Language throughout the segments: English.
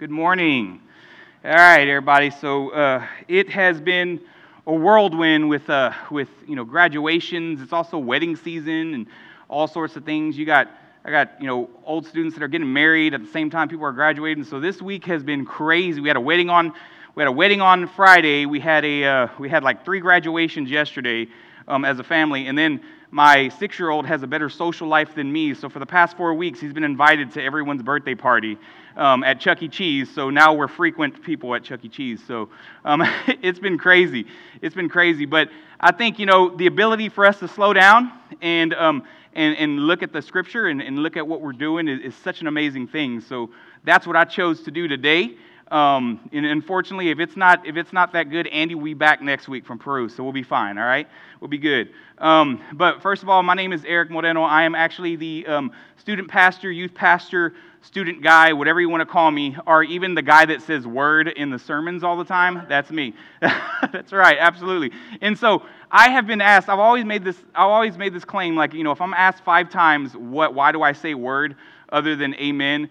Good morning. All right, everybody. So uh, it has been a whirlwind with uh, with you know graduations. It's also wedding season and all sorts of things. You got I got you know old students that are getting married at the same time people are graduating. So this week has been crazy. We had a wedding on we had a wedding on Friday. We had a uh, we had like three graduations yesterday um, as a family, and then my six year old has a better social life than me. So for the past four weeks, he's been invited to everyone's birthday party um, at Chuck E. Cheese. So now we're frequent people at Chuck E. Cheese. So um, it's been crazy. It's been crazy. But I think, you know, the ability for us to slow down and, um, and, and look at the scripture and, and look at what we're doing is, is such an amazing thing. So that's what I chose to do today. Um, and unfortunately, if it's not if it's not that good, Andy will be back next week from Peru, so we'll be fine. All right, we'll be good. Um, but first of all, my name is Eric Moreno. I am actually the um, student pastor, youth pastor, student guy, whatever you want to call me, or even the guy that says "word" in the sermons all the time. That's me. That's right, absolutely. And so I have been asked. I've always made this. I've always made this claim. Like you know, if I'm asked five times, what? Why do I say "word" other than "amen"?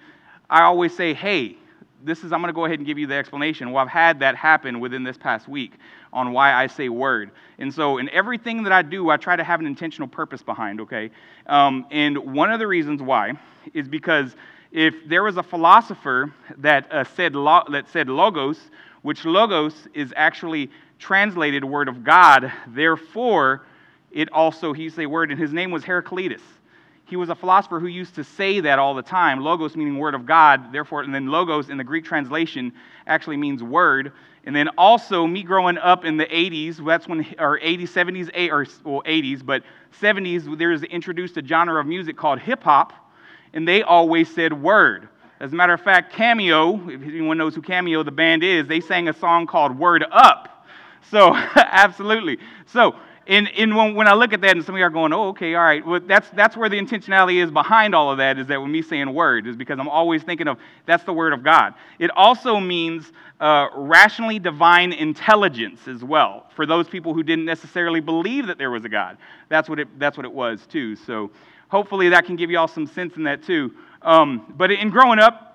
I always say, "Hey." This is, I'm going to go ahead and give you the explanation. Well, I've had that happen within this past week on why I say word. And so, in everything that I do, I try to have an intentional purpose behind, okay? Um, and one of the reasons why is because if there was a philosopher that, uh, said, lo- that said logos, which logos is actually translated word of God, therefore, it also, he's a word, and his name was Heraclitus he was a philosopher who used to say that all the time. Logos meaning word of God, therefore, and then logos in the Greek translation actually means word. And then also, me growing up in the 80s, that's when, or 80s, 70s, or well, 80s, but 70s, there's introduced a genre of music called hip hop, and they always said word. As a matter of fact, Cameo, if anyone knows who Cameo, the band is, they sang a song called Word Up. So, absolutely. So, and, and when, when I look at that, and some of you are going, oh, okay, all right, well, that's, that's where the intentionality is behind all of that, is that when me saying word, is because I'm always thinking of that's the word of God. It also means uh, rationally divine intelligence as well, for those people who didn't necessarily believe that there was a God. That's what it, that's what it was, too. So hopefully that can give you all some sense in that, too. Um, but in growing up,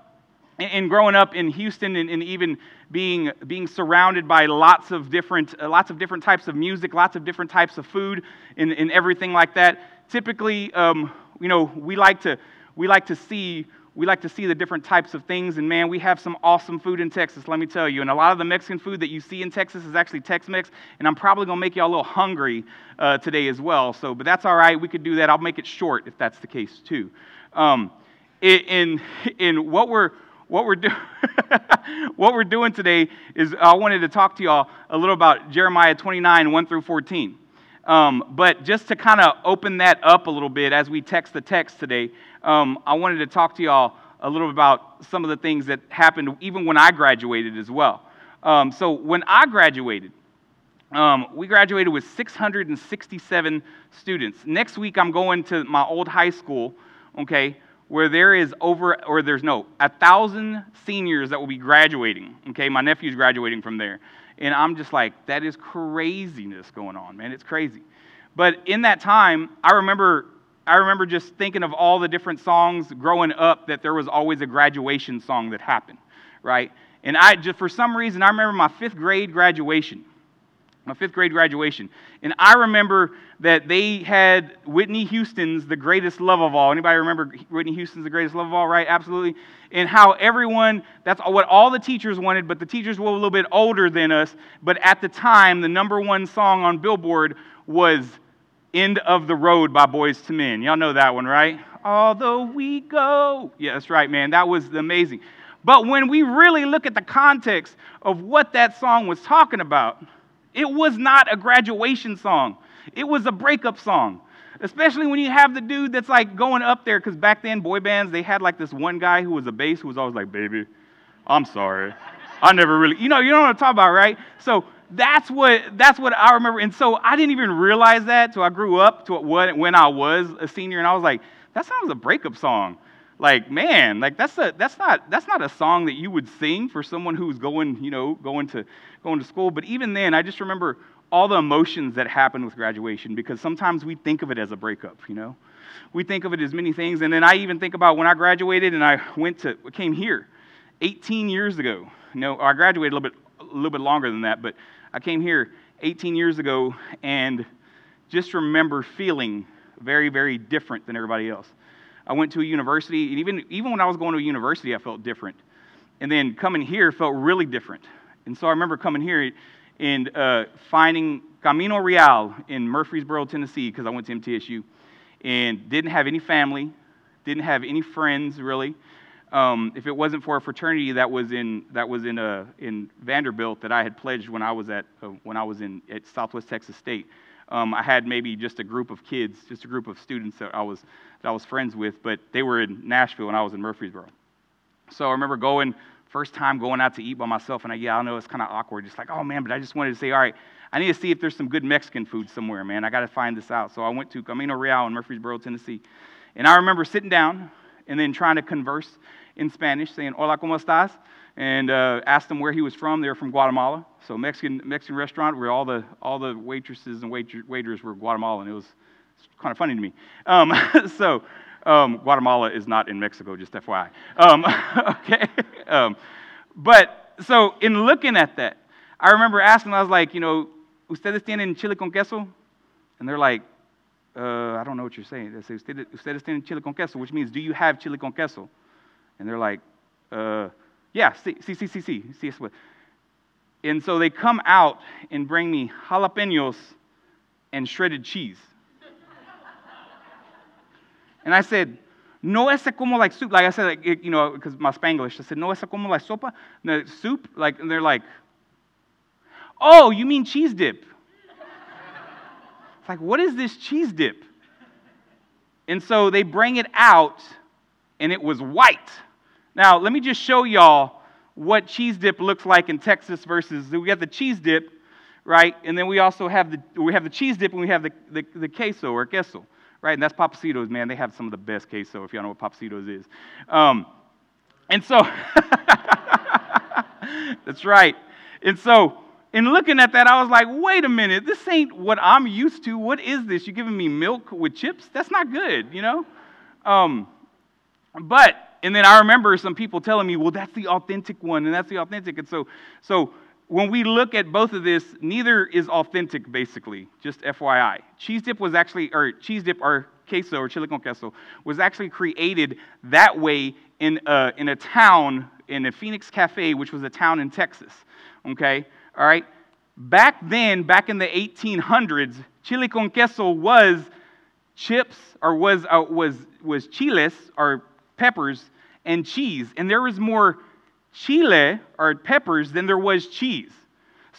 in growing up in Houston and, and, even being, being surrounded by lots of, different, uh, lots of different types of music, lots of different types of food, and, and everything like that, typically, um, you know, we like, to, we like to see we like to see the different types of things and man we have some awesome food in texas let me tell you. And a lot of the mexican food that you see in texas is actually tex-mex and i'm probably to make you all a little hungry uh, today as well. So but that's all right we could do that. I'll make it short if that's the case too. Um, in, in what we're what we're, do- what we're doing today is I wanted to talk to y'all a little about Jeremiah 29, 1 through 14. Um, but just to kind of open that up a little bit as we text the text today, um, I wanted to talk to y'all a little about some of the things that happened even when I graduated as well. Um, so when I graduated, um, we graduated with 667 students. Next week, I'm going to my old high school, okay, where there is over, or there's no, a thousand seniors that will be graduating. Okay, my nephew's graduating from there. And I'm just like, that is craziness going on, man. It's crazy. But in that time, I remember I remember just thinking of all the different songs growing up that there was always a graduation song that happened, right? And I just for some reason I remember my fifth grade graduation my fifth grade graduation. And I remember that they had Whitney Houston's The Greatest Love of All. Anybody remember Whitney Houston's The Greatest Love of All, right? Absolutely. And how everyone, that's what all the teachers wanted, but the teachers were a little bit older than us. But at the time, the number one song on Billboard was End of the Road by Boyz II Men. Y'all know that one, right? Although we go. Yeah, that's right, man. That was amazing. But when we really look at the context of what that song was talking about, it was not a graduation song, it was a breakup song. Especially when you have the dude that's like going up there, because back then, boy bands, they had like this one guy who was a bass who was always like, baby, I'm sorry. I never really, you know, you know what I'm talking about, right? So that's what that's what I remember. And so I didn't even realize that till I grew up to what when I was a senior, and I was like, that sounds a breakup song. Like, man, like that's a that's not that's not a song that you would sing for someone who's going, you know, going to going to school. But even then, I just remember all the emotions that happened with graduation because sometimes we think of it as a breakup, you know? We think of it as many things. And then I even think about when I graduated and I went to, came here. 18 years ago. No, I graduated a little bit, a little bit longer than that, but I came here 18 years ago and just remember feeling very, very different than everybody else. I went to a university, and even, even when I was going to a university, I felt different. And then coming here felt really different. And so I remember coming here and uh, finding Camino Real in Murfreesboro, Tennessee, because I went to MTSU, and didn't have any family, didn't have any friends really. Um, if it wasn't for a fraternity that was in that was in a, uh, in Vanderbilt that I had pledged when I was at uh, when I was in at Southwest Texas State, um, I had maybe just a group of kids, just a group of students that I was that I was friends with, but they were in Nashville and I was in Murfreesboro. So I remember going first time going out to eat by myself, and I, yeah, I know it's kind of awkward. Just like, oh man, but I just wanted to say, all right, I need to see if there's some good Mexican food somewhere, man. I got to find this out. So I went to Camino Real in Murfreesboro, Tennessee. And I remember sitting down and then trying to converse in Spanish, saying, Hola, ¿cómo estás? And uh, asked them where he was from. They were from Guatemala. So Mexican, Mexican restaurant where all the, all the waitresses and waiter, waiters were Guatemalan. It was kind of funny to me. Um, so um, Guatemala is not in Mexico, just FYI. Um, okay. Um, but so in looking at that, I remember asking, I was like, you know, ¿ustedes tienen chile con queso? And they're like, uh, I don't know what you're saying. They say, ¿ustedes, ¿ustedes tienen chile con queso? Which means, do you have chile con queso? And they're like, uh, yeah, sí, sí, sí, sí, sí, sí. And so they come out and bring me jalapenos and shredded cheese. And I said, no es como like soup. Like I said, like, you know, because my Spanglish. I said, no es como like sopa, no, soup. Like, and they're like, oh, you mean cheese dip? it's like, what is this cheese dip? And so they bring it out, and it was white. Now, let me just show y'all what cheese dip looks like in Texas versus we got the cheese dip, right? And then we also have the we have the cheese dip and we have the, the, the queso or queso right? And that's Pappasitos, man. They have some of the best queso, if y'all know what Pappasitos is. Um, and so, that's right. And so, in looking at that, I was like, wait a minute, this ain't what I'm used to. What is this? You're giving me milk with chips? That's not good, you know? Um, but, and then I remember some people telling me, well, that's the authentic one, and that's the authentic. And so, so when we look at both of this, neither is authentic, basically, just FYI. Cheese dip was actually, or cheese dip or queso or chile con queso, was actually created that way in a, in a town, in a Phoenix Cafe, which was a town in Texas. Okay? All right? Back then, back in the 1800s, chile con queso was chips or was, uh, was, was chiles or peppers and cheese. And there was more chile or peppers than there was cheese.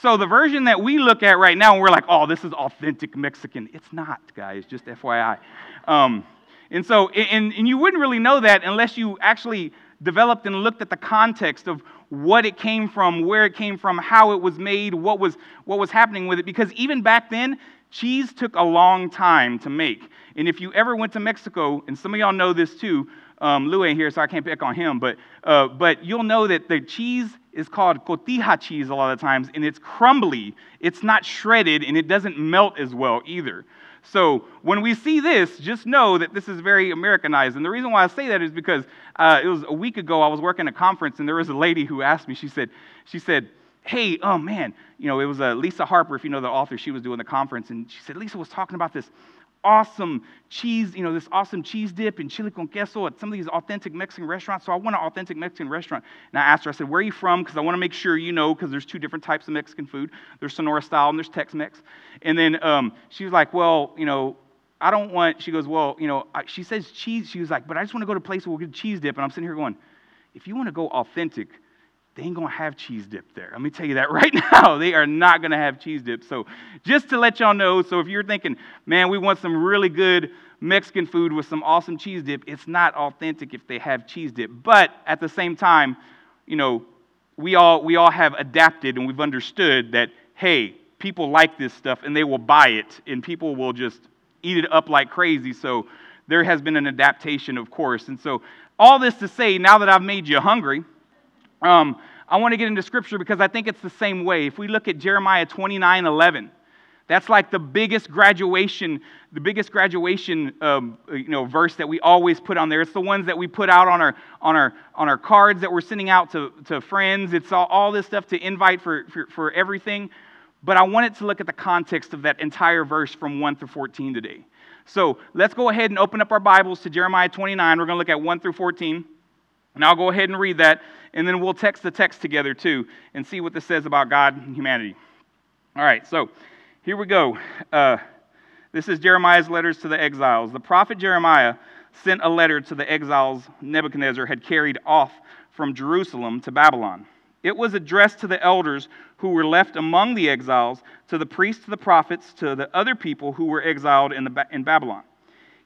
So the version that we look at right now, we're like, oh, this is authentic Mexican. It's not, guys, just FYI. Um, and so, and, and you wouldn't really know that unless you actually developed and looked at the context of what it came from, where it came from, how it was made, what was, what was happening with it. Because even back then, cheese took a long time to make. And if you ever went to Mexico, and some of y'all know this too, um, ain't here, so I can't pick on him, but, uh, but you'll know that the cheese is called cotija cheese a lot of times, and it's crumbly. It's not shredded, and it doesn't melt as well either. So when we see this, just know that this is very Americanized. And the reason why I say that is because uh, it was a week ago I was working a conference, and there was a lady who asked me. She said, she said, "Hey, oh man, you know, it was uh, Lisa Harper, if you know the author. She was doing the conference, and she said Lisa was talking about this awesome cheese, you know, this awesome cheese dip and chili con queso at some of these authentic Mexican restaurants. So I want an authentic Mexican restaurant. And I asked her, I said, where are you from? Because I want to make sure you know, because there's two different types of Mexican food. There's Sonora style and there's Tex-Mex. And then um, she was like, well, you know, I don't want, she goes, well, you know, she says cheese. She was like, but I just want to go to a place where we'll get cheese dip. And I'm sitting here going, if you want to go authentic, they ain't to have cheese dip there. Let me tell you that right now. They are not to have cheese dip. So, just to let y'all know, so if you're thinking, man, we want some really good Mexican food with some awesome cheese dip, it's not authentic if they have cheese dip. But at the same time, you know, we all, we all have adapted and we've understood that, hey, people like this stuff and they will buy it and people will just eat it up like crazy. So, there has been an adaptation, of course. And so, all this to say, now that I've made you hungry, um, I want to get into scripture because I think it's the same way. If we look at Jeremiah 29 11, That's like the biggest graduation, the biggest graduation, um, you know, verse that we always put on there. It's the ones that we put out on our on our on our cards that we're sending out to, to friends. It's all, all this stuff to invite for, for, for everything. But I wanted to look at the context of that entire verse from 1 through 14 today. So let's go ahead and open up our Bibles to Jeremiah 29. We're going to look at 1 through 14. And I'll go ahead and read that, and then we'll text the text together too and see what this says about God and humanity. All right, so here we go. Uh, this is Jeremiah's letters to the exiles. The prophet Jeremiah sent a letter to the exiles Nebuchadnezzar had carried off from Jerusalem to Babylon. It was addressed to the elders who were left among the exiles, to the priests, to the prophets, to the other people who were exiled in, the, in Babylon.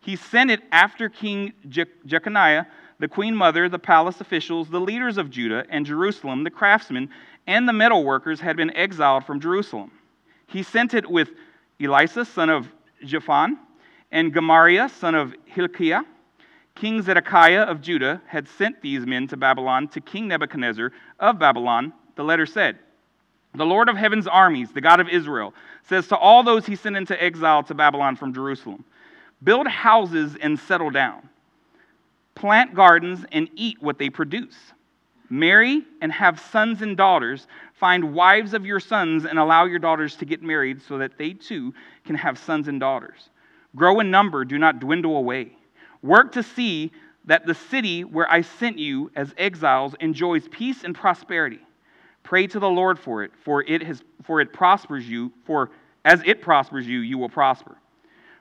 He sent it after King Je- Jeconiah, the queen mother, the palace officials, the leaders of Judah and Jerusalem, the craftsmen, and the metal workers had been exiled from Jerusalem. He sent it with Elasah, son of Shaphan, and Gemariah, son of Hilkiah. King Zedekiah of Judah had sent these men to Babylon to King Nebuchadnezzar of Babylon. The letter said, The Lord of heaven's armies, the God of Israel, says to all those he sent into exile to Babylon from Jerusalem Build houses and settle down, plant gardens and eat what they produce. Marry and have sons and daughters. Find wives of your sons and allow your daughters to get married so that they too can have sons and daughters. Grow in number, do not dwindle away. Work to see that the city where I sent you as exiles enjoys peace and prosperity. Pray to the Lord for it, for it has for it prospers you, for as it prospers you, you will prosper.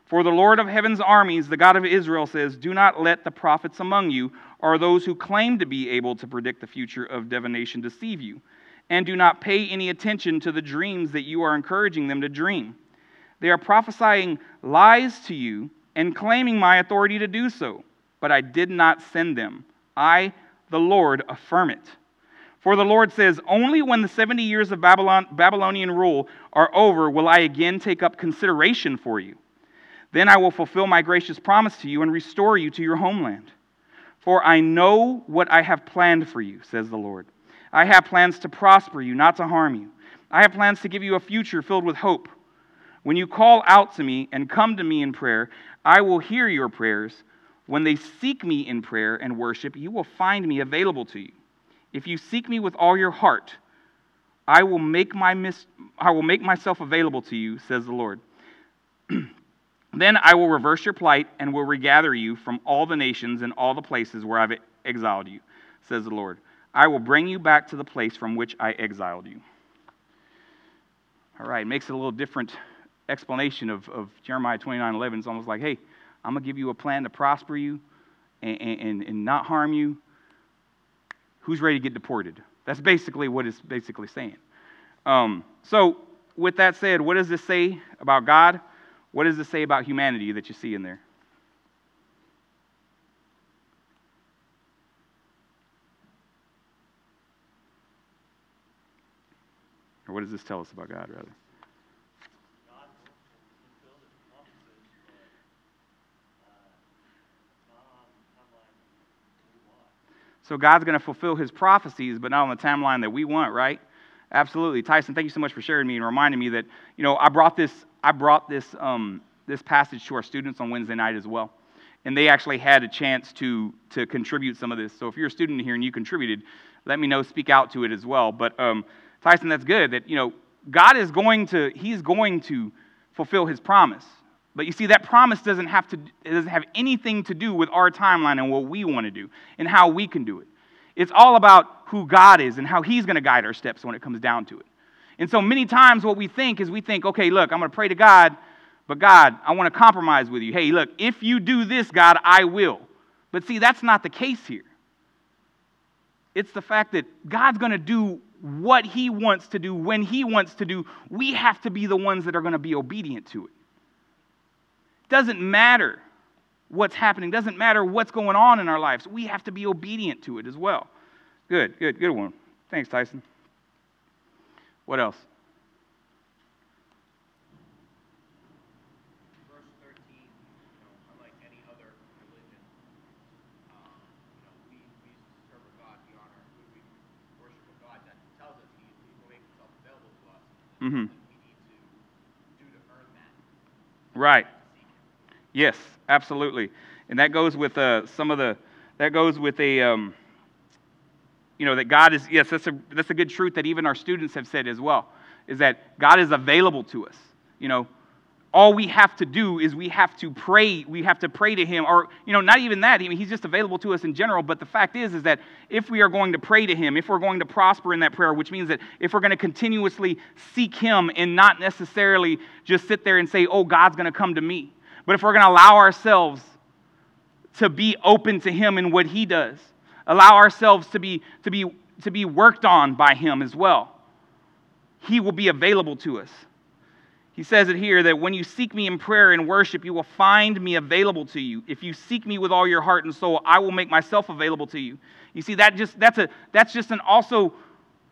For the Lord of heaven's armies, the God of Israel, says, Do not let the prophets among you, or those who claim to be able to predict the future of divination, deceive you. And do not pay any attention to the dreams that you are encouraging them to dream. They are prophesying lies to you and claiming my authority to do so. But I did not send them. I, the Lord, affirm it. For the Lord says, Only when the 70 years of Babylon, Babylonian rule are over will I again take up consideration for you. Then I will fulfill my gracious promise to you and restore you to your homeland. For I know what I have planned for you, says the Lord. I have plans to prosper you, not to harm you. I have plans to give you a future filled with hope. When you call out to me and come to me in prayer, I will hear your prayers. When they seek me in prayer and worship, you will find me available to you. If you seek me with all your heart, I will make, my mis- I will make myself available to you, says the Lord. Then I will reverse your plight and will regather you from all the nations and all the places where I've exiled you, says the Lord. I will bring you back to the place from which I exiled you. All right, makes it a little different explanation of, of Jeremiah 29 11. It's almost like, hey, I'm going to give you a plan to prosper you and, and, and not harm you. Who's ready to get deported? That's basically what it's basically saying. Um, so, with that said, what does this say about God? What does this say about humanity that you see in there? Or what does this tell us about God, rather? So God's going to fulfill his prophecies, but not on the timeline that we want, right? Absolutely. Tyson, thank you so much for sharing me and reminding me that, you know, I brought this, I brought this, um, this passage to our students on Wednesday night as well. And they actually had a chance to, to contribute some of this. So if you're a student here and you contributed, let me know, speak out to it as well. But um, Tyson, that's good that, you know, God is going to, he's going to fulfill his promise. But you see, that promise doesn't have, to, it doesn't have anything to do with our timeline and what we want to do and how we can do it. It's all about who God is and how He's going to guide our steps when it comes down to it. And so many times, what we think is we think, okay, look, I'm going to pray to God, but God, I want to compromise with you. Hey, look, if you do this, God, I will. But see, that's not the case here. It's the fact that God's going to do what He wants to do when He wants to do. We have to be the ones that are going to be obedient to it. Doesn't matter what's happening, doesn't matter what's going on in our lives. We have to be obedient to it as well. Good, good, good one. Thanks, Tyson. What else? Mm-hmm. Right. Yes, absolutely. And that goes with uh, some of the, that goes with a, um, you know, that God is, yes, that's a, that's a good truth that even our students have said as well, is that God is available to us. You know, all we have to do is we have to pray we have to pray to him or you know not even that I mean, he's just available to us in general but the fact is is that if we are going to pray to him if we're going to prosper in that prayer which means that if we're going to continuously seek him and not necessarily just sit there and say oh god's going to come to me but if we're going to allow ourselves to be open to him and what he does allow ourselves to be to be to be worked on by him as well he will be available to us he says it here that when you seek me in prayer and worship, you will find me available to you. If you seek me with all your heart and soul, I will make myself available to you. You see, that just that's a that's just an also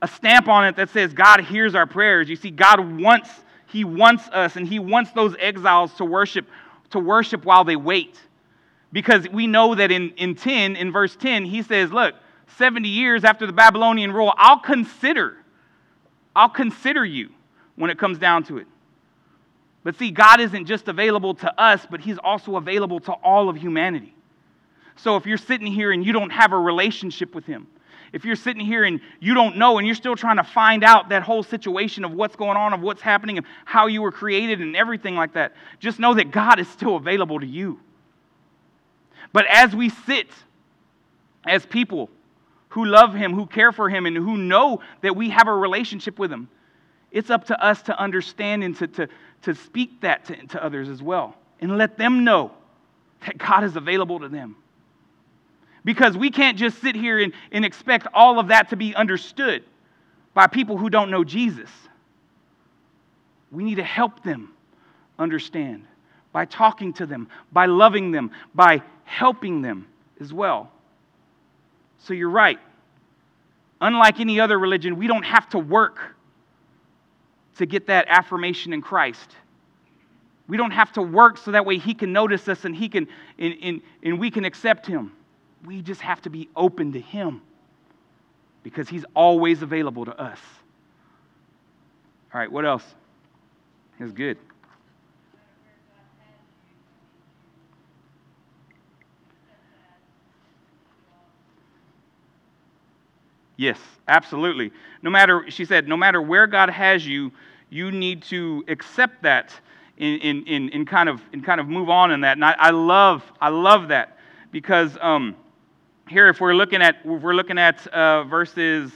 a stamp on it that says God hears our prayers. You see, God wants, He wants us, and He wants those exiles to worship, to worship while they wait. Because we know that in, in 10, in verse 10, he says, Look, 70 years after the Babylonian rule, I'll consider, I'll consider you when it comes down to it. But see, God isn't just available to us, but He's also available to all of humanity. So if you're sitting here and you don't have a relationship with Him, if you're sitting here and you don't know and you're still trying to find out that whole situation of what's going on, of what's happening, and how you were created, and everything like that, just know that God is still available to you. But as we sit as people who love Him, who care for Him, and who know that we have a relationship with Him, it's up to us to understand and to, to, to speak that to, to others as well and let them know that God is available to them. Because we can't just sit here and, and expect all of that to be understood by people who don't know Jesus. We need to help them understand by talking to them, by loving them, by helping them as well. So you're right. Unlike any other religion, we don't have to work to get that affirmation in Christ. We don't have to work so that way He can notice us and, he can, and, and, and we can accept Him. We just have to be open to Him because He's always available to us. All right, what else? That's good. Yes, absolutely. No matter, she said, no matter where God has you, you need to accept that and, in in kind, of, and kind of move on in that. And I, I love, I love that because um, here, if we're looking at, if we're looking at uh, verses,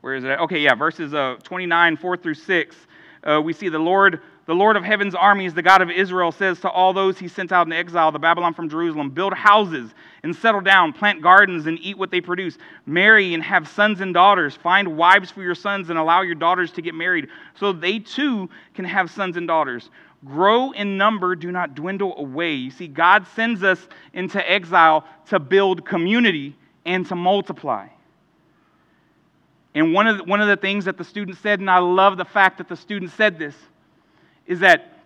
where is it? Okay, yeah, verses uh, 29, 4 through 6, uh, we see the Lord the Lord of heaven's armies, the God of Israel, says to all those he sent out in exile, the Babylon from Jerusalem, build houses and settle down, plant gardens and eat what they produce, marry and have sons and daughters, find wives for your sons and allow your daughters to get married, so they too can have sons and daughters. Grow in number, do not dwindle away. You see, God sends us into exile to build community and to multiply. And one of, the, one of the things that the student said, and I love the fact that the student said this, is that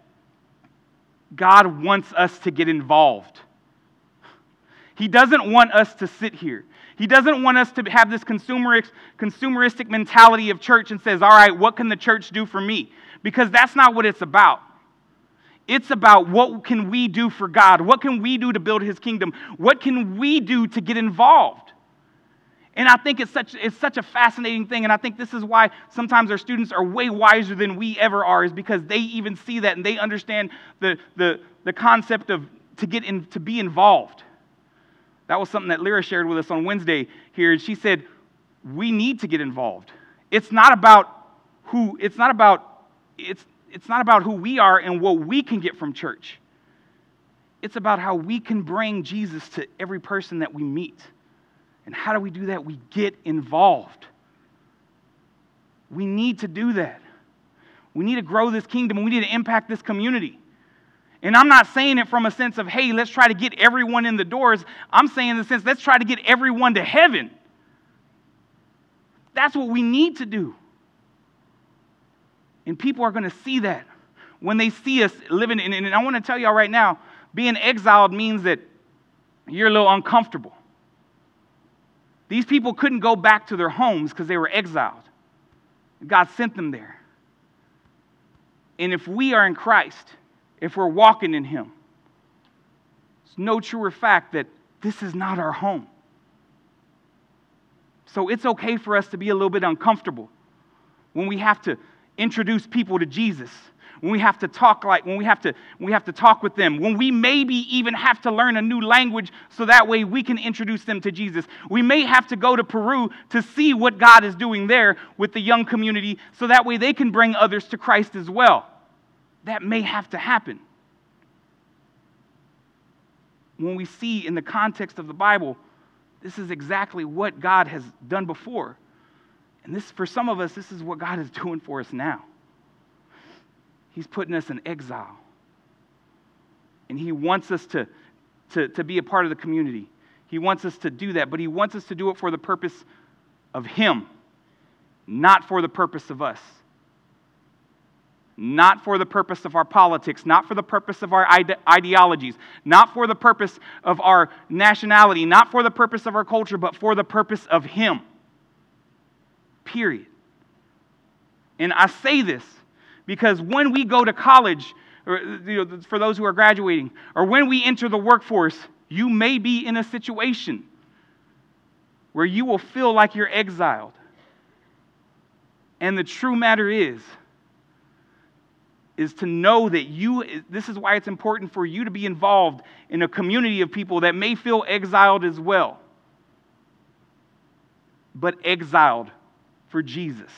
God wants us to get involved. He doesn't want us to sit here. He doesn't want us to have this consumeristic mentality of church and says, all right, what can the church do for me? Because that's not what it's about. It's about what can we do for God? What can we do to build his kingdom? What can we do to get involved? And I think it's such, it's such a fascinating thing. And I think this is why sometimes our students are way wiser than we ever are, is because they even see that and they understand the, the, the concept of to get in, to be involved. That was something that Lyra shared with us on Wednesday here. And She said, we need to get involved. It's not about who, it's not about, it's, it's not about who we are and what we can get from church. It's about how we can bring Jesus to every person that we meet. And how do we do that? We get involved. We need to do that. We need to grow this kingdom. We need to impact this community. And I'm not saying it from a sense of, hey, let's try to get everyone in the doors. I'm saying in the sense, let's try to get everyone to heaven. That's what we need to do. And people are going to see that when they see us living. In, And I want to tell y'all right now, being exiled means that you're a little uncomfortable. These people couldn't go back to their homes because they were exiled. God sent them there. And if we are in Christ, if we're walking in Him. It's no truer fact that this is not our home. So it's okay for us to be a little bit uncomfortable when we have to introduce people to Jesus, when we have to talk like when we have to we have to talk with them, when we maybe even have to learn a new language so that way we can introduce them to Jesus. We may have to go to Peru to see what God is doing there with the young community so that way they can bring others to Christ as well. That may have to happen. When we see in the context of the Bible, this is exactly what God has done before. And this, for some of us, this is what God is doing for us now. He's putting us in exile. And He wants us to, to, to be a part of the community. He wants us to do that, but He wants us to do it for the purpose of Him, not for the purpose of us. Not for the purpose of our politics, not for the purpose of our ide- ideologies, not for the purpose of our nationality, not for the purpose of our culture, but for the purpose of Him. Period. And I say this because when we go to college, or, you know, for those who are graduating, or when we enter the workforce, you may be in a situation where you will feel like you're exiled. And the true matter is, is to know that you, this is why it's important for you to be involved in a community of people that may feel exiled as well, but exiled for Jesus,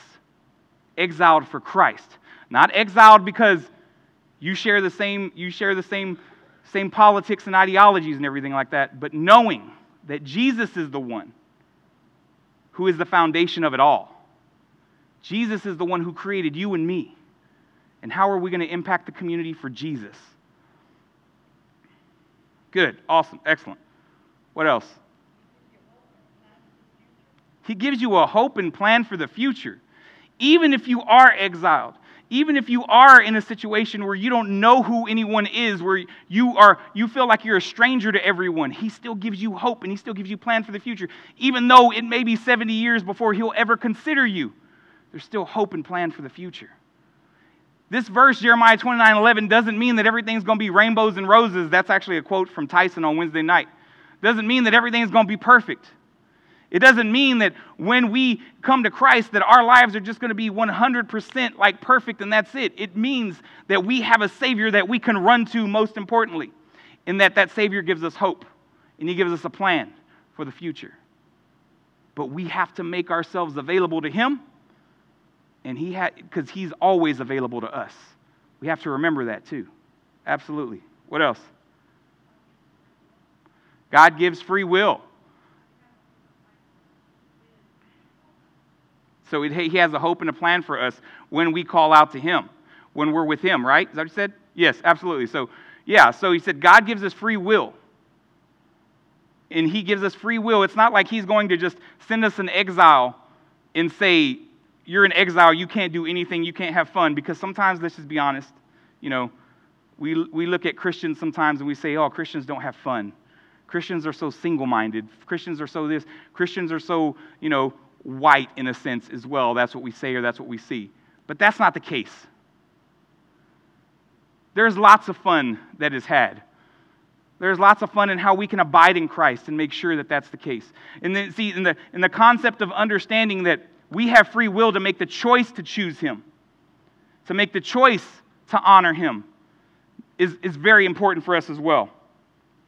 exiled for Christ. Not exiled because you share the same, you share the same, same politics and ideologies and everything like that, but knowing that Jesus is the one who is the foundation of it all. Jesus is the one who created you and me. And how are we going to impact the community for Jesus? Good, awesome, excellent. What else? He gives you a hope and plan for the future. Even if you are exiled, even if you are in a situation where you don't know who anyone is, where you are you feel like you're a stranger to everyone, he still gives you hope and he still gives you plan for the future. Even though it may be 70 years before he'll ever consider you, there's still hope and plan for the future. This verse, Jeremiah 29 11, doesn't mean that everything's going to be rainbows and roses. That's actually a quote from Tyson on Wednesday night. Doesn't mean that everything's going to be perfect. It doesn't mean that when we come to Christ that our lives are just going to be 100% like perfect and that's it. It means that we have a savior that we can run to most importantly. And that that savior gives us hope and he gives us a plan for the future. But we have to make ourselves available to him and he had because he's always available to us. We have to remember that too. Absolutely. What else? God gives free will. So he has a hope and a plan for us when we call out to him, when we're with him, right? Is that what you said? Yes, absolutely. So, yeah, so he said God gives us free will. And he gives us free will. It's not like he's going to just send us in exile and say, You're in exile, you can't do anything, you can't have fun. Because sometimes, let's just be honest, you know, we, we look at Christians sometimes and we say, Oh, Christians don't have fun. Christians are so single minded. Christians are so this. Christians are so, you know, white in a sense as well. That's what we say or that's what we see. But that's not the case. There's lots of fun that is had. There's lots of fun in how we can abide in Christ and make sure that that's the case. And then, see, in the, in the concept of understanding that we have free will to make the choice to choose Him, to make the choice to honor Him, is, is very important for us as well.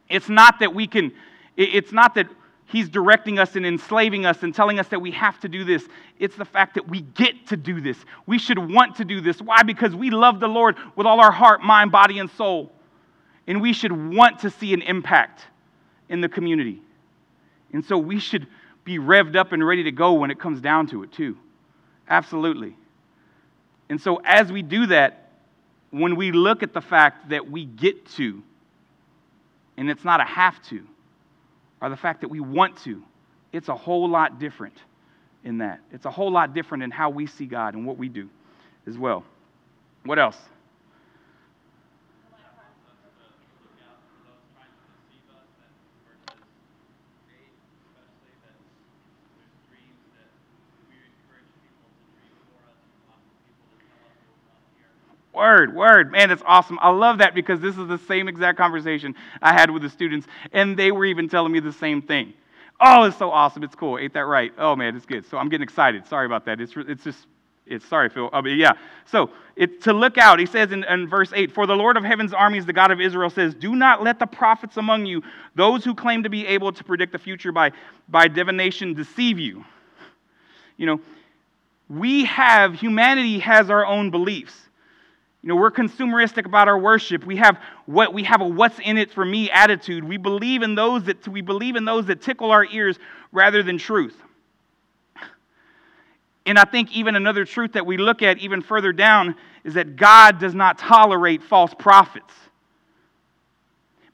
It's not that we can, it's not that He's directing us and enslaving us and telling us that we have to do this. It's the fact that we get to do this. We should want to do this. Why? Because we love the Lord with all our heart, mind, body, and soul. And we should want to see an impact in the community. And so we should be revved up and ready to go when it comes down to it, too. Absolutely. And so as we do that, when we look at the fact that we get to, and it's not a have to, or the fact that we want to, it's a whole lot different in that. It's a whole lot different in how we see God and what we do as well. What else? Word, word. Man, that's awesome. I love that because this is the same exact conversation I had with the students, and they were even telling me the same thing. Oh, it's so awesome. It's cool. Ain't that right? Oh, man, it's good. So I'm getting excited. Sorry about that. It's, it's just, it's sorry, Phil. Yeah. So it, to look out, he says in, in verse 8 For the Lord of heaven's armies, the God of Israel, says, Do not let the prophets among you, those who claim to be able to predict the future by, by divination, deceive you. You know, we have, humanity has our own beliefs. You know, we're consumeristic about our worship. We have what we have a what's in it for me attitude. We believe in those that we believe in those that tickle our ears rather than truth. And I think even another truth that we look at even further down is that God does not tolerate false prophets.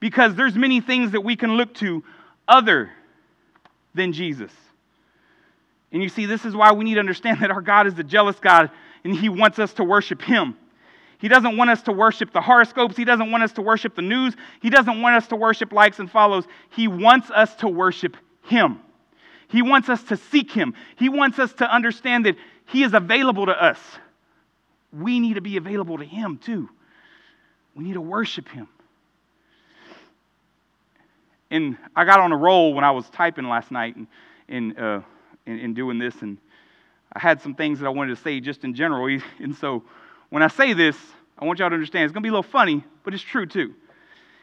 Because there's many things that we can look to other than Jesus. And you see, this is why we need to understand that our God is a jealous God and He wants us to worship Him. He doesn't want us to worship the horoscopes. He doesn't want us to worship the news. He doesn't want us to worship likes and follows. He wants us to worship Him. He wants us to seek Him. He wants us to understand that He is available to us. We need to be available to Him too. We need to worship Him. And I got on a roll when I was typing last night and, and, uh, and, and doing this, and I had some things that I wanted to say just in general. And so when I say this, I want y'all to understand it's going to be a little funny, but it's true too.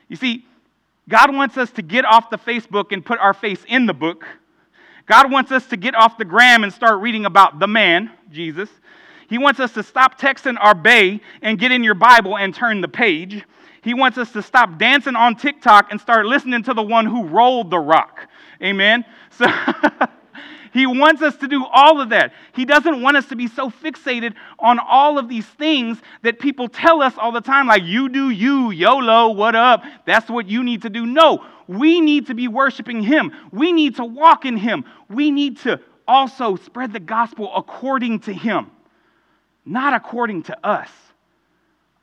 You see, God wants us to get off the Facebook and put our face in the book. God wants us to get off the gram and start reading about the man, Jesus. He wants us to stop texting our bay and get in your Bible and turn the page. He wants us to stop dancing on TikTok and start listening to the one who rolled the rock. Amen. So He wants us to do all of that. He doesn't want us to be so fixated on all of these things that people tell us all the time, like, you do you, YOLO, what up? That's what you need to do. No, we need to be worshiping Him. We need to walk in Him. We need to also spread the gospel according to Him, not according to us,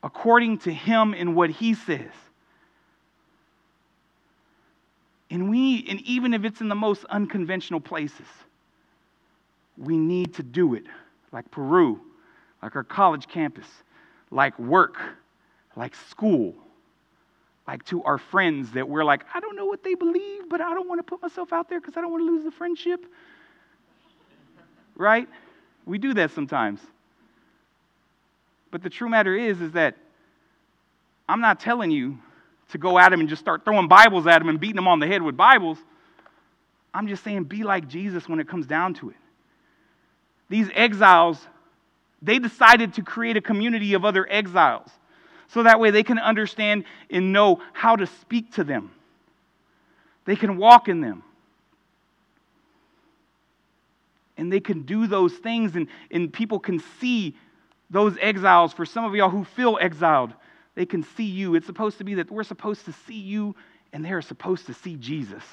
according to Him and what He says. And we, and even if it's in the most unconventional places, we need to do it, like Peru, like our college campus, like work, like school, like to our friends that we're like, I don't know what they believe, but I don't want to put myself out there because I don't want to lose the friendship. Right? We do that sometimes. But the true matter is, is that I'm not telling you to go at them and just start throwing Bibles at them and beating them on the head with Bibles. I'm just saying, be like Jesus when it comes down to it these exiles, they decided to create a community of other exiles. So that way they can understand and know how to speak to them. They can walk in them. And they can do those things, and, and people can see those exiles. For some of y'all who feel exiled, they can see you. It's supposed to be that we're supposed to see you, and they're supposed to see Jesus.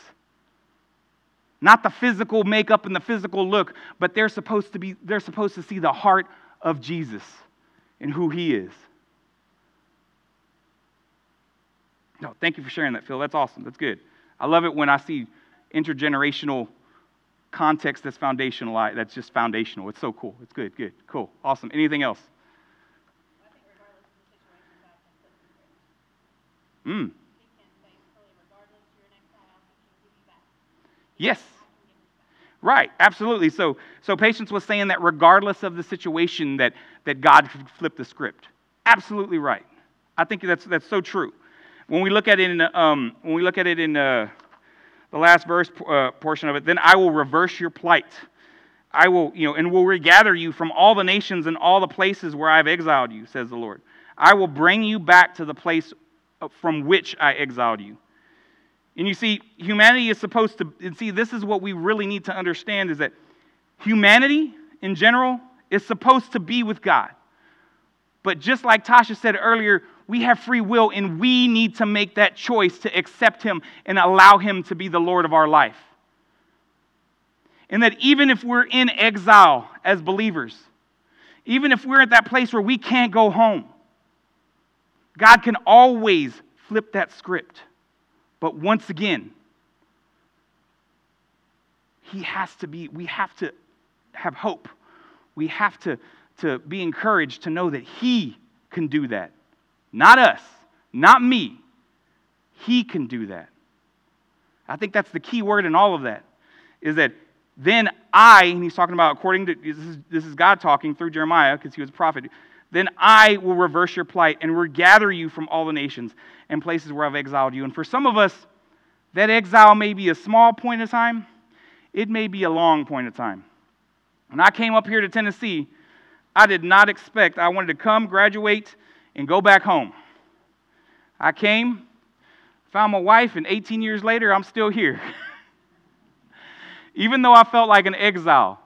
Not the physical makeup and the physical look, but they're supposed to be they're supposed to see the heart of Jesus and who he is. No, thank you for sharing that, Phil. That's awesome. That's good. I love it when I see intergenerational context that's foundational. That's just foundational. It's so cool. It's good, good, cool, awesome. Anything else? Hmm. Yes. Right, absolutely. So, so Patience was saying that regardless of the situation, that, that God could flip the script. Absolutely right. I think that's, that's so true. When we look at it in, um, when we look at it in uh, the last verse uh, portion of it, then I will reverse your plight. I will, you know, and will regather you from all the nations and all the places where I've exiled you, says the Lord. I will bring you back to the place uh, from which I exiled you. And you see, humanity is supposed to, and see, this is what we really need to understand is that humanity in general is supposed to be with God. But just like Tasha said earlier, we have free will and we need to make that choice to accept Him and allow Him to be the Lord of our life. And that even if we're in exile as believers, even if we're at that place where we can't go home, God can always flip that script but once again, he has to be, we have to have hope. We have to, to be encouraged to know that he can do that. Not us, not me. He can do that. I think that's the key word in all of that is that then I, and he's talking about according to, this is, this is God talking through Jeremiah because he was a prophet. Then I will reverse your plight and regather you from all the nations and places where I've exiled you. And for some of us, that exile may be a small point of time, it may be a long point of time. When I came up here to Tennessee, I did not expect I wanted to come, graduate, and go back home. I came, found my wife, and 18 years later, I'm still here. even though I felt like an exile.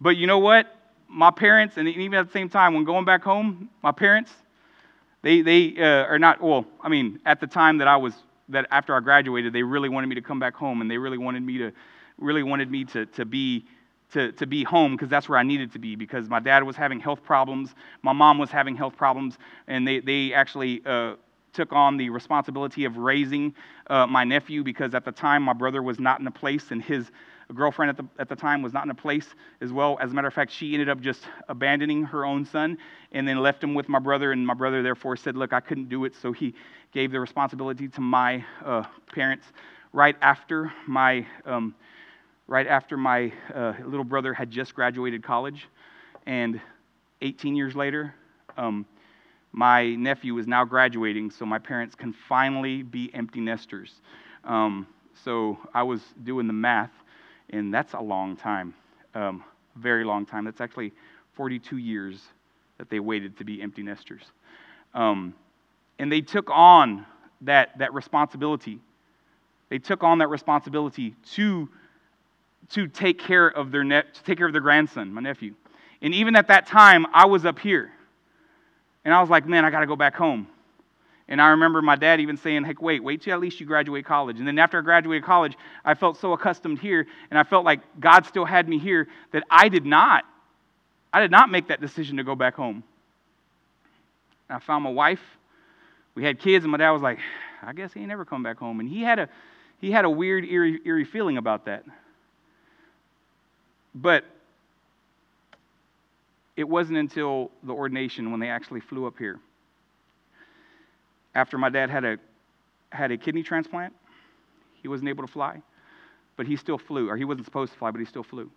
But you know what? My parents, and even at the same time, when going back home, my parents, they, they uh, are not, well, I mean, at the time that I was, that after I graduated, they really wanted me to come back home and they really wanted me to, really wanted me to, to be, to, to be home because that's where I needed to be because my dad was having health problems, my mom was having health problems, and they, they actually uh, took on the responsibility of raising uh, my nephew because at the time my brother was not in a place and his girlfriend at the, at the time was not in a place as well. As a matter of fact, she ended up just abandoning her own son and then left him with my brother. And my brother, therefore, said, Look, I couldn't do it. So he gave the responsibility to my uh, parents right after my. Um, right after my uh, little brother had just graduated college, and 18 years later, um, my nephew is now graduating, so my parents can finally be empty nesters. Um, so I was doing the math, and that's a long time, um, very long time. That's actually 42 years that they waited to be empty nesters. Um, and they took on that, that responsibility. They took on that responsibility to, to take care of their ne- to take care of their grandson, my nephew. And even at that time, I was up here. And I was like, man, I got to go back home. And I remember my dad even saying, hey, wait, wait till at least you graduate college. And then after I graduated college, I felt so accustomed here, and I felt like God still had me here that I did not, I did not make that decision to go back home. I found my wife. We had kids, and my dad was like, I guess he ain't never come back home. And he had a, he had a weird, eerie, eerie feeling about that. But it wasn't until the ordination when they actually flew up here. After my dad had a, had a kidney transplant, he wasn't able to fly, but he still flew, or he wasn't supposed to fly, but he still flew.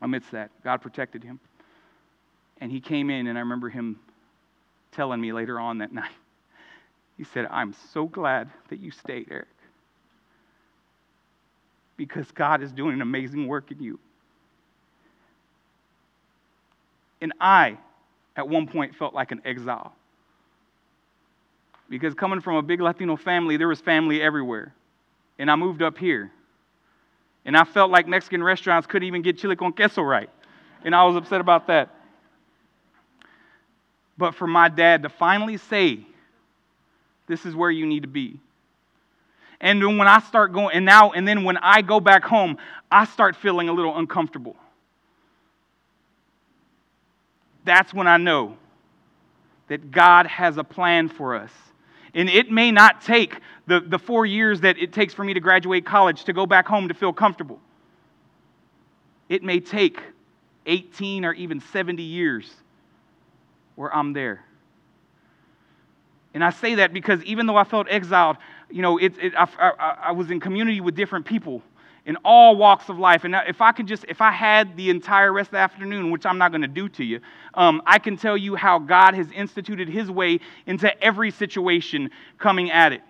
Amidst that, God protected him. And he came in, and I remember him telling me later on that night, he said, I'm so glad that you stayed, Eric, because God is doing an amazing work in you. And I, at one point, felt like an exile. Because coming from a big Latino family, there was family everywhere. And I moved up here. And I felt like Mexican restaurants couldn't even get chili con queso right. And I was upset about that. But for my dad to finally say, this is where you need to be. And then when I start going, and now, and then when I go back home, I start feeling a little uncomfortable that's when I know that God has a plan for us. And it may not take the, the four years that it takes for me to graduate college to go back home to feel comfortable. It may take 18 or even 70 years where I'm there. And I say that because even though I felt exiled, you know, it, it I, I, I was in community with different people in all walks of life. And if I could just, if I had the entire rest of the afternoon, which I'm not going to do to you, um, I can tell you how God has instituted His way into every situation coming at it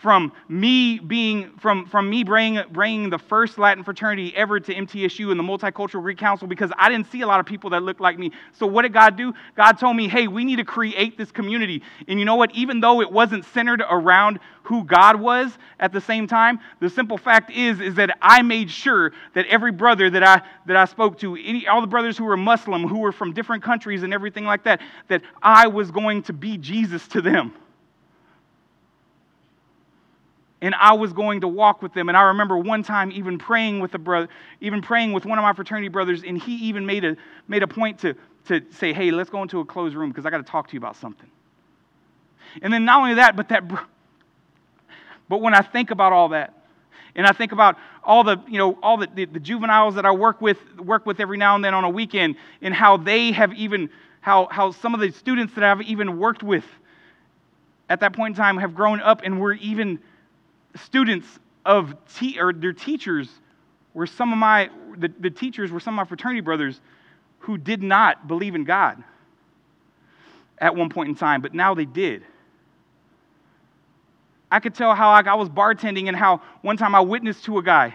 from me being from, from me bringing, bringing the first latin fraternity ever to mtsu and the multicultural greek council because i didn't see a lot of people that looked like me. So what did god do? God told me hey we need to create this community. And you know what? Even though it wasn't centered around who god was at the same time the simple fact is is that i made sure that every brother that i that i spoke to any, all the brothers who were muslim who were from different countries and everything like that that i was going to be jesus to them and I was going to walk with them. And I remember one time even praying with a brother, even praying with one of my fraternity brothers, and he even made a, made a point to, to say, hey, let's go into a closed room because I got to talk to you about something. And then not only that, but that, but when I think about all that, and I think about all the, you know, all the, the, the juveniles that I work with, work with every now and then on a weekend, and how they have even how, how some of the students that I've even worked with at that point in time have grown up and were even students of te- or their teachers were some of my the, the teachers were some of my fraternity brothers who did not believe in God at one point in time, but now they did. I could tell how I was bartending and how one time I witnessed to a guy.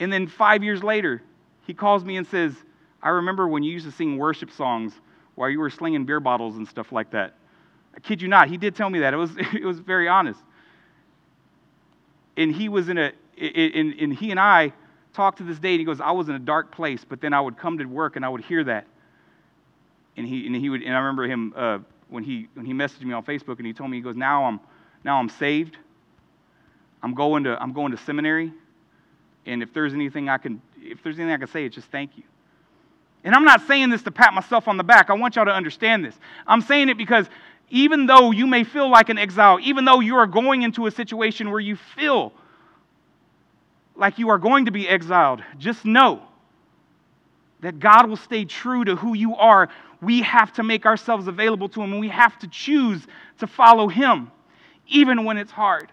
And then five years later, he calls me and says, I remember when you used to sing worship songs while you were slinging beer bottles and stuff like that. I kid you not, he did tell me that. It was, it was very honest. And he was in a, and, and he and I talked to this day, and he goes, I was in a dark place, but then I would come to work and I would hear that. And he, and he would, and I remember him uh, when, he, when he messaged me on Facebook and he told me, he goes, now I'm, now I'm saved. I'm going to, I'm going to seminary. And if there's anything I can, if there's anything I can say, it's just thank you. And I'm not saying this to pat myself on the back. I want y'all to understand this. I'm saying it because even though you may feel like an exile, even though you are going into a situation where you feel like you are going to be exiled, just know that God will stay true to who you are. We have to make ourselves available to Him and we have to choose to follow Him even when it's hard.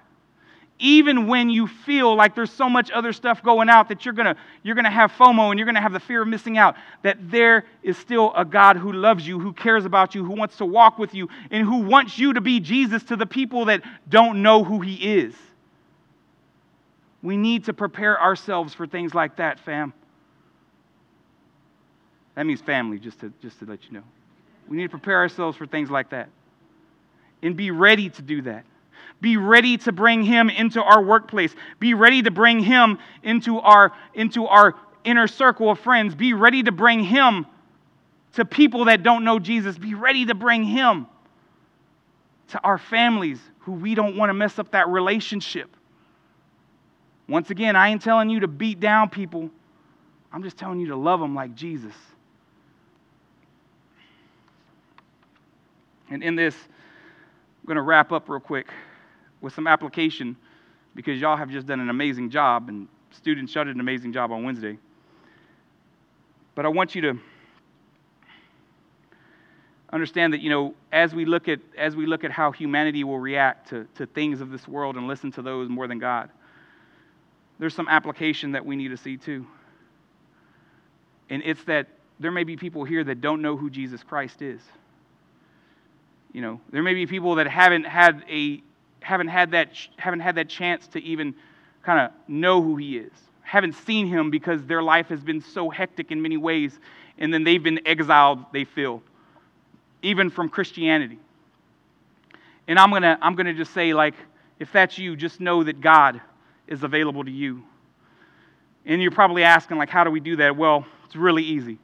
Even when you feel like there's so much other stuff going out that you're gonna, you're gonna have FOMO and you're gonna have the fear of missing out, that there is still a God who loves you, who cares about you, who wants to walk with you, and who wants you to be Jesus to the people that don't know who He is. We need to prepare ourselves for things like that, fam. That means family, just to, just to let you know. We need to prepare ourselves for things like that and be ready to do that. Be ready to bring him into our workplace. Be ready to bring him into our, into our inner circle of friends. Be ready to bring him to people that don't know Jesus. Be ready to bring him to our families who we don't want to mess up that relationship. Once again, I ain't telling you to beat down people. I'm just telling you to love them like Jesus. And in this, I'm going to wrap up real quick with some application because y'all have just done an amazing job, and students, did an amazing job on Wednesday. But I want you to understand that you know as we look at as we look at how humanity will react to, to things of this world and listen to those more than god there's some application that we need to see too and it's that there may be people here that don't know who jesus christ is you know there may be people that haven't had a haven't had that, haven't had that chance to even kind of know who he is, haven't seen him because their life has been so hectic in many ways, and then they've been exiled, they feel, even from Christianity. And I'm going to I'm going to just say, like, if that's you, just know that God is available to you. And you're probably asking, like, how do we do that? Well, it's really easy.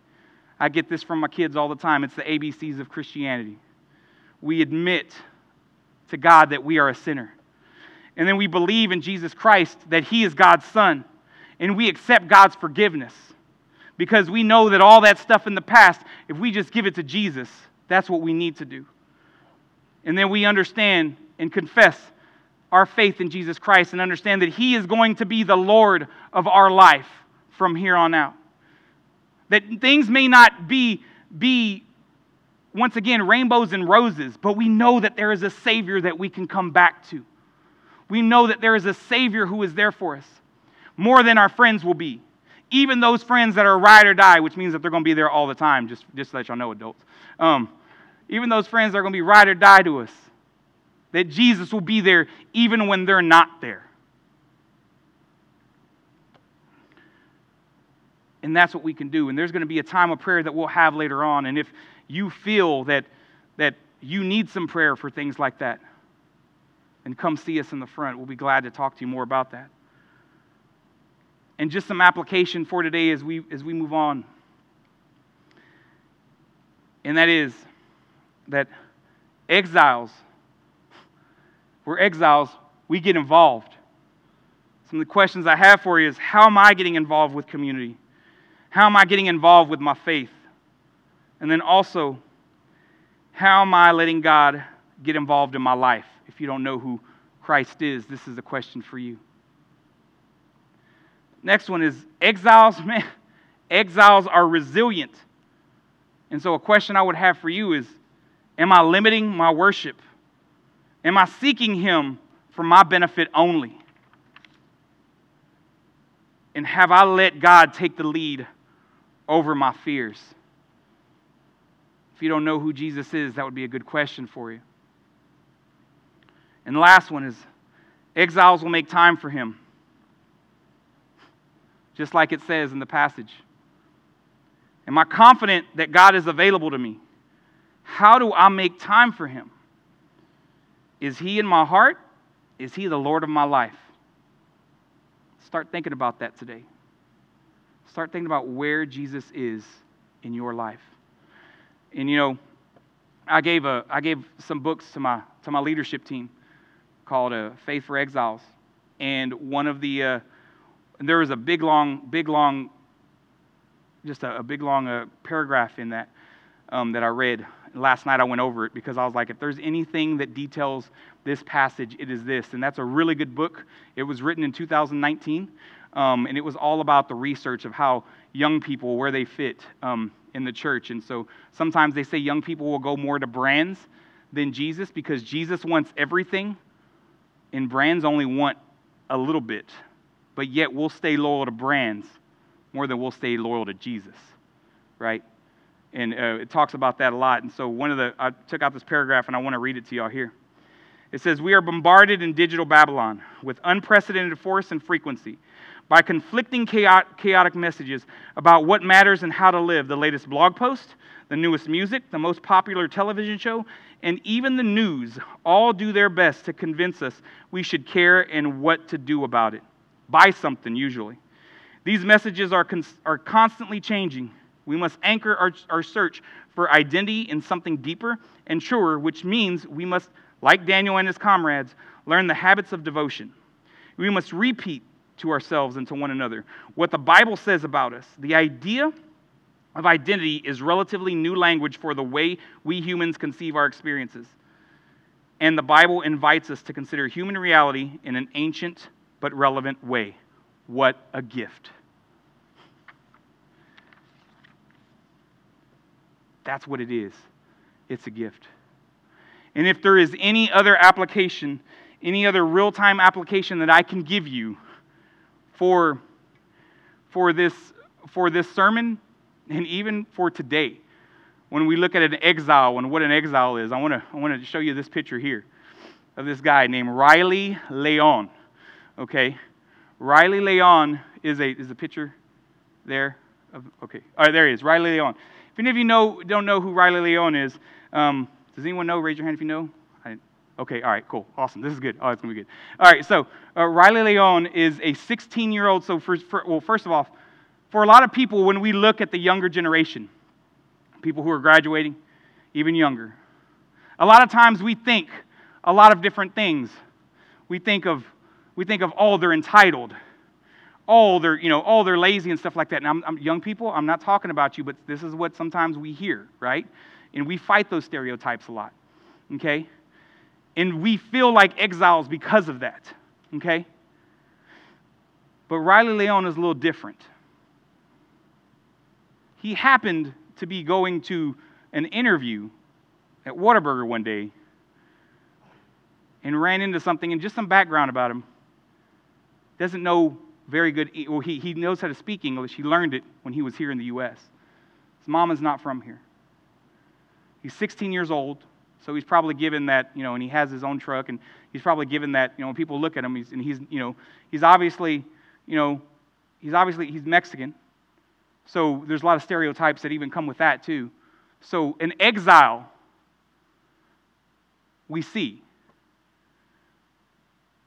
I get this from my kids all the time. It's the ABCs of Christianity. We admit to God that we are a sinner. And then we believe in Jesus Christ that He is God's Son. And we accept God's forgiveness because we know that all that stuff in the past, if we just give it to Jesus, that's what we need to do. And then we understand and confess our faith in Jesus Christ and understand that He is going to be the Lord of our life from here on out. That things may not be, be once again, rainbows and roses, but we know that there is a Savior that we can come back to. We know that there is a Savior who is there for us, more than our friends will be. Even those friends that are ride or die, which means that they're going to be there all the time, just, just to let y'all know, adults. Um, even those friends that are going to be ride or die to us, that Jesus will be there even when they're not there. And that's what we can do. And there's going to be a time of prayer that we'll have later on. And if you feel that, that you need some prayer for things like that, and come see us in the front. We'll be glad to talk to you more about that. And just some application for today as we, as we move on. And that is that exiles, we're exiles, we get involved. Some of the questions I have for you is how am I getting involved with community? How am I getting involved with my faith? And then also, how am I letting God get involved in my life? If you don't know who Christ is, this is a question for you. Next one is exiles, man. Exiles are resilient. And so, a question I would have for you is Am I limiting my worship? Am I seeking Him for my benefit only? And have I let God take the lead over my fears? If you don't know who Jesus is, that would be a good question for you. And the last one is exiles will make time for him, just like it says in the passage. Am I confident that God is available to me? How do I make time for him? Is he in my heart? Is he the Lord of my life? Start thinking about that today. Start thinking about where Jesus is in your life. And you know, I gave, a, I gave some books to my, to my leadership team called uh, Faith for Exiles. And one of the, uh, there was a big, long, big, long, just a, a big, long uh, paragraph in that um, that I read. Last night I went over it because I was like, if there's anything that details this passage, it is this. And that's a really good book. It was written in 2019, um, and it was all about the research of how young people, where they fit um, in the church. And so sometimes they say young people will go more to brands than Jesus because Jesus wants everything, and brands only want a little bit. But yet we'll stay loyal to brands more than we'll stay loyal to Jesus, right? And uh, it talks about that a lot. And so one of the, I took out this paragraph and I want to read it to y'all here. It says, We are bombarded in digital Babylon with unprecedented force and frequency by conflicting chaotic messages about what matters and how to live. The latest blog post, the newest music, the most popular television show, and even the news all do their best to convince us we should care and what to do about it. Buy something, usually. These messages are, are constantly changing. We must anchor our, our search for identity in something deeper and truer, which means we must, like Daniel and his comrades, learn the habits of devotion. We must repeat to ourselves and to one another what the Bible says about us. The idea of identity is relatively new language for the way we humans conceive our experiences. And the Bible invites us to consider human reality in an ancient but relevant way. What a gift! That's what it is. It's a gift. And if there is any other application, any other real time application that I can give you for, for, this, for this sermon and even for today, when we look at an exile and what an exile is, I want to I want to show you this picture here of this guy named Riley Leon. Okay, Riley Leon is a is a picture there. Of, okay, all right, there he is, Riley Leon. If any of you know, don't know who Riley Leon is, um, does anyone know? Raise your hand if you know. Okay, all right, cool, awesome. This is good. Oh, it's gonna be good. All right, so uh, Riley Leon is a 16-year-old. So, for, for, well, first of all, for a lot of people, when we look at the younger generation, people who are graduating, even younger, a lot of times we think a lot of different things. We think of, we think of, oh, they're entitled oh, they're, you know, oh, they're lazy and stuff like that. And I'm, I'm, young people, I'm not talking about you, but this is what sometimes we hear, right? And we fight those stereotypes a lot, okay? And we feel like exiles because of that, okay? But Riley Leon is a little different. He happened to be going to an interview at Whataburger one day and ran into something and just some background about him. Doesn't know very good, well, he, he knows how to speak English. He learned it when he was here in the U.S. His mom is not from here. He's 16 years old, so he's probably given that, you know, and he has his own truck, and he's probably given that, you know, when people look at him, he's, and he's, you know, he's obviously, you know, he's obviously, he's Mexican. So there's a lot of stereotypes that even come with that, too. So an exile, we see.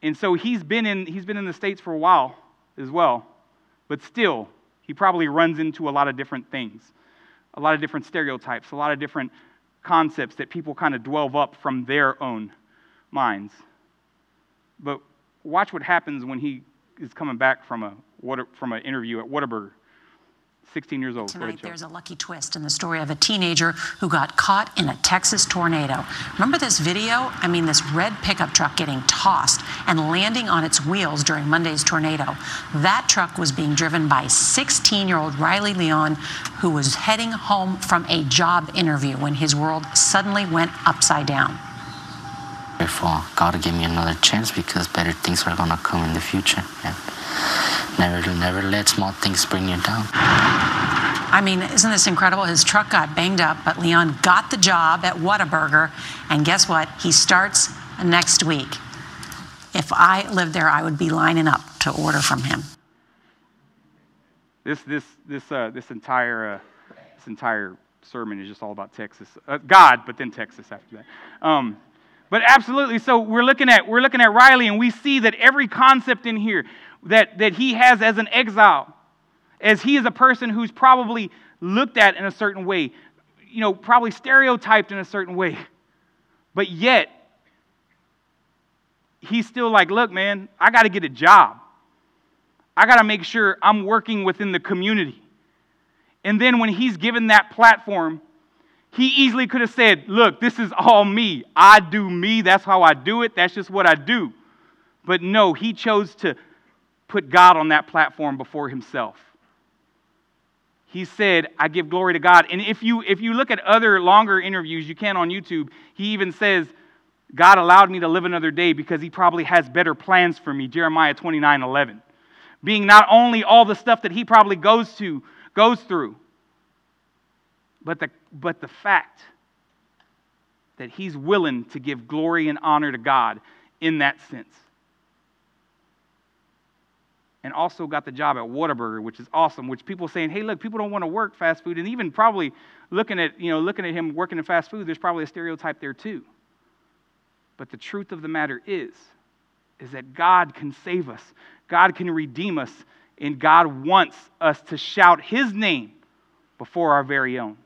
And so he's been in, he's been in the States for a while as well. But still, he probably runs into a lot of different things, a lot of different stereotypes, a lot of different concepts that people kind of dwell up from their own minds. But watch what happens when he is coming back from, a, from an interview at Whataburger. 16 years old. Tonight, there's a lucky twist in the story of a teenager who got caught in a Texas tornado. Remember this video? I mean, this red pickup truck getting tossed and landing on its wheels during Monday's tornado. That truck was being driven by 16 year old Riley Leon, who was heading home from a job interview when his world suddenly went upside down. For God to give me another chance because better things are gonna come in the future. And never, never let small things bring you down. I mean, isn't this incredible? His truck got banged up, but Leon got the job at Whataburger, and guess what? He starts next week. If I lived there, I would be lining up to order from him. This, this, this, uh, this entire, uh, this entire sermon is just all about Texas, uh, God, but then Texas after that. Um, but absolutely, so we're looking at we're looking at Riley, and we see that every concept in here that, that he has as an exile, as he is a person who's probably looked at in a certain way, you know, probably stereotyped in a certain way. But yet, he's still like, look, man, I got to get a job. I got to make sure I'm working within the community. And then when he's given that platform, he easily could have said, Look, this is all me. I do me. That's how I do it. That's just what I do. But no, he chose to put God on that platform before himself. He said, I give glory to God. And if you, if you look at other longer interviews you can on YouTube, he even says, God allowed me to live another day because he probably has better plans for me. Jeremiah 29 11. Being not only all the stuff that he probably goes to, goes through, but the, but the fact that he's willing to give glory and honor to God in that sense and also got the job at Whataburger, which is awesome. Which people saying, "Hey, look, people don't want to work fast food," and even probably looking at you know looking at him working in fast food, there's probably a stereotype there too. But the truth of the matter is, is that God can save us, God can redeem us, and God wants us to shout His name before our very own.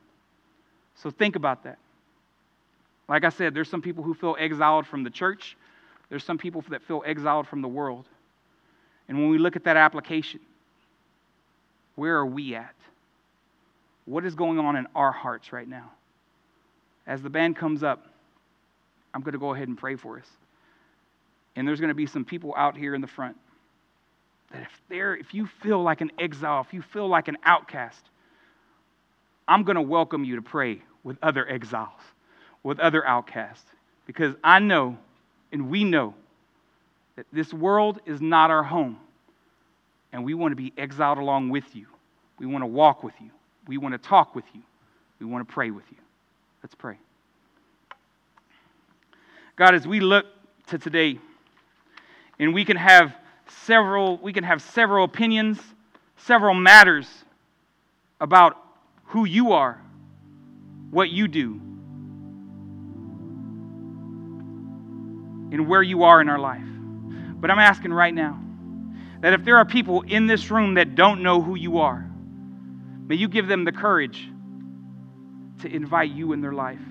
So think about that. Like I said, there's some people who feel exiled from the church. There's some people that feel exiled from the world. And when we look at that application, where are we at? What is going on in our hearts right now? As the band comes up, I'm going to go ahead and pray for us. And there's going to be some people out here in the front that if they're if you feel like an exile, if you feel like an outcast, I'm going to welcome you to pray with other exiles, with other outcasts because I know and we know that this world is not our home. And we want to be exiled along with you. We want to walk with you. We want to talk with you. We want to pray with you. Let's pray. God, as we look to today, and we can have several, we can have several opinions, several matters about who you are, what you do, and where you are in our life. But I'm asking right now that if there are people in this room that don't know who you are, may you give them the courage to invite you in their life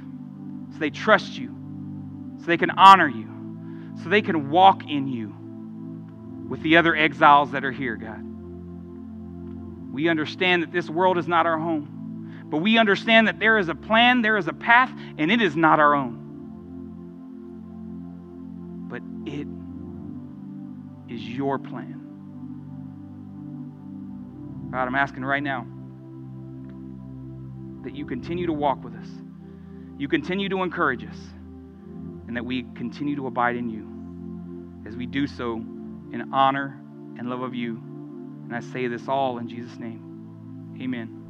so they trust you, so they can honor you, so they can walk in you with the other exiles that are here, God. We understand that this world is not our home, but we understand that there is a plan, there is a path, and it is not our own. But it is your plan. God, I'm asking right now that you continue to walk with us, you continue to encourage us, and that we continue to abide in you as we do so in honor and love of you. And I say this all in Jesus' name. Amen.